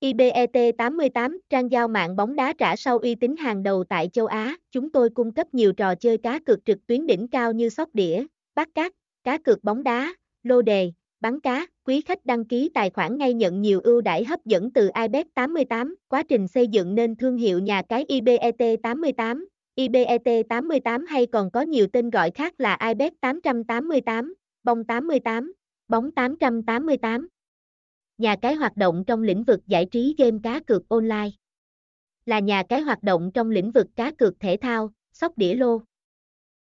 IBET88, trang giao mạng bóng đá trả sau uy tín hàng đầu tại châu Á, chúng tôi cung cấp nhiều trò chơi cá cược trực tuyến đỉnh cao như sóc đĩa, bắt cát, cá cược bóng đá, lô đề, bắn cá, quý khách đăng ký tài khoản ngay nhận nhiều ưu đãi hấp dẫn từ IBET88, quá trình xây dựng nên thương hiệu nhà cái IBET88, IBET88 hay còn có nhiều tên gọi khác là IBET888, bóng 88, bóng 888 nhà cái hoạt động trong lĩnh vực giải trí game cá cược online. Là nhà cái hoạt động trong lĩnh vực cá cược thể thao, sóc đĩa lô.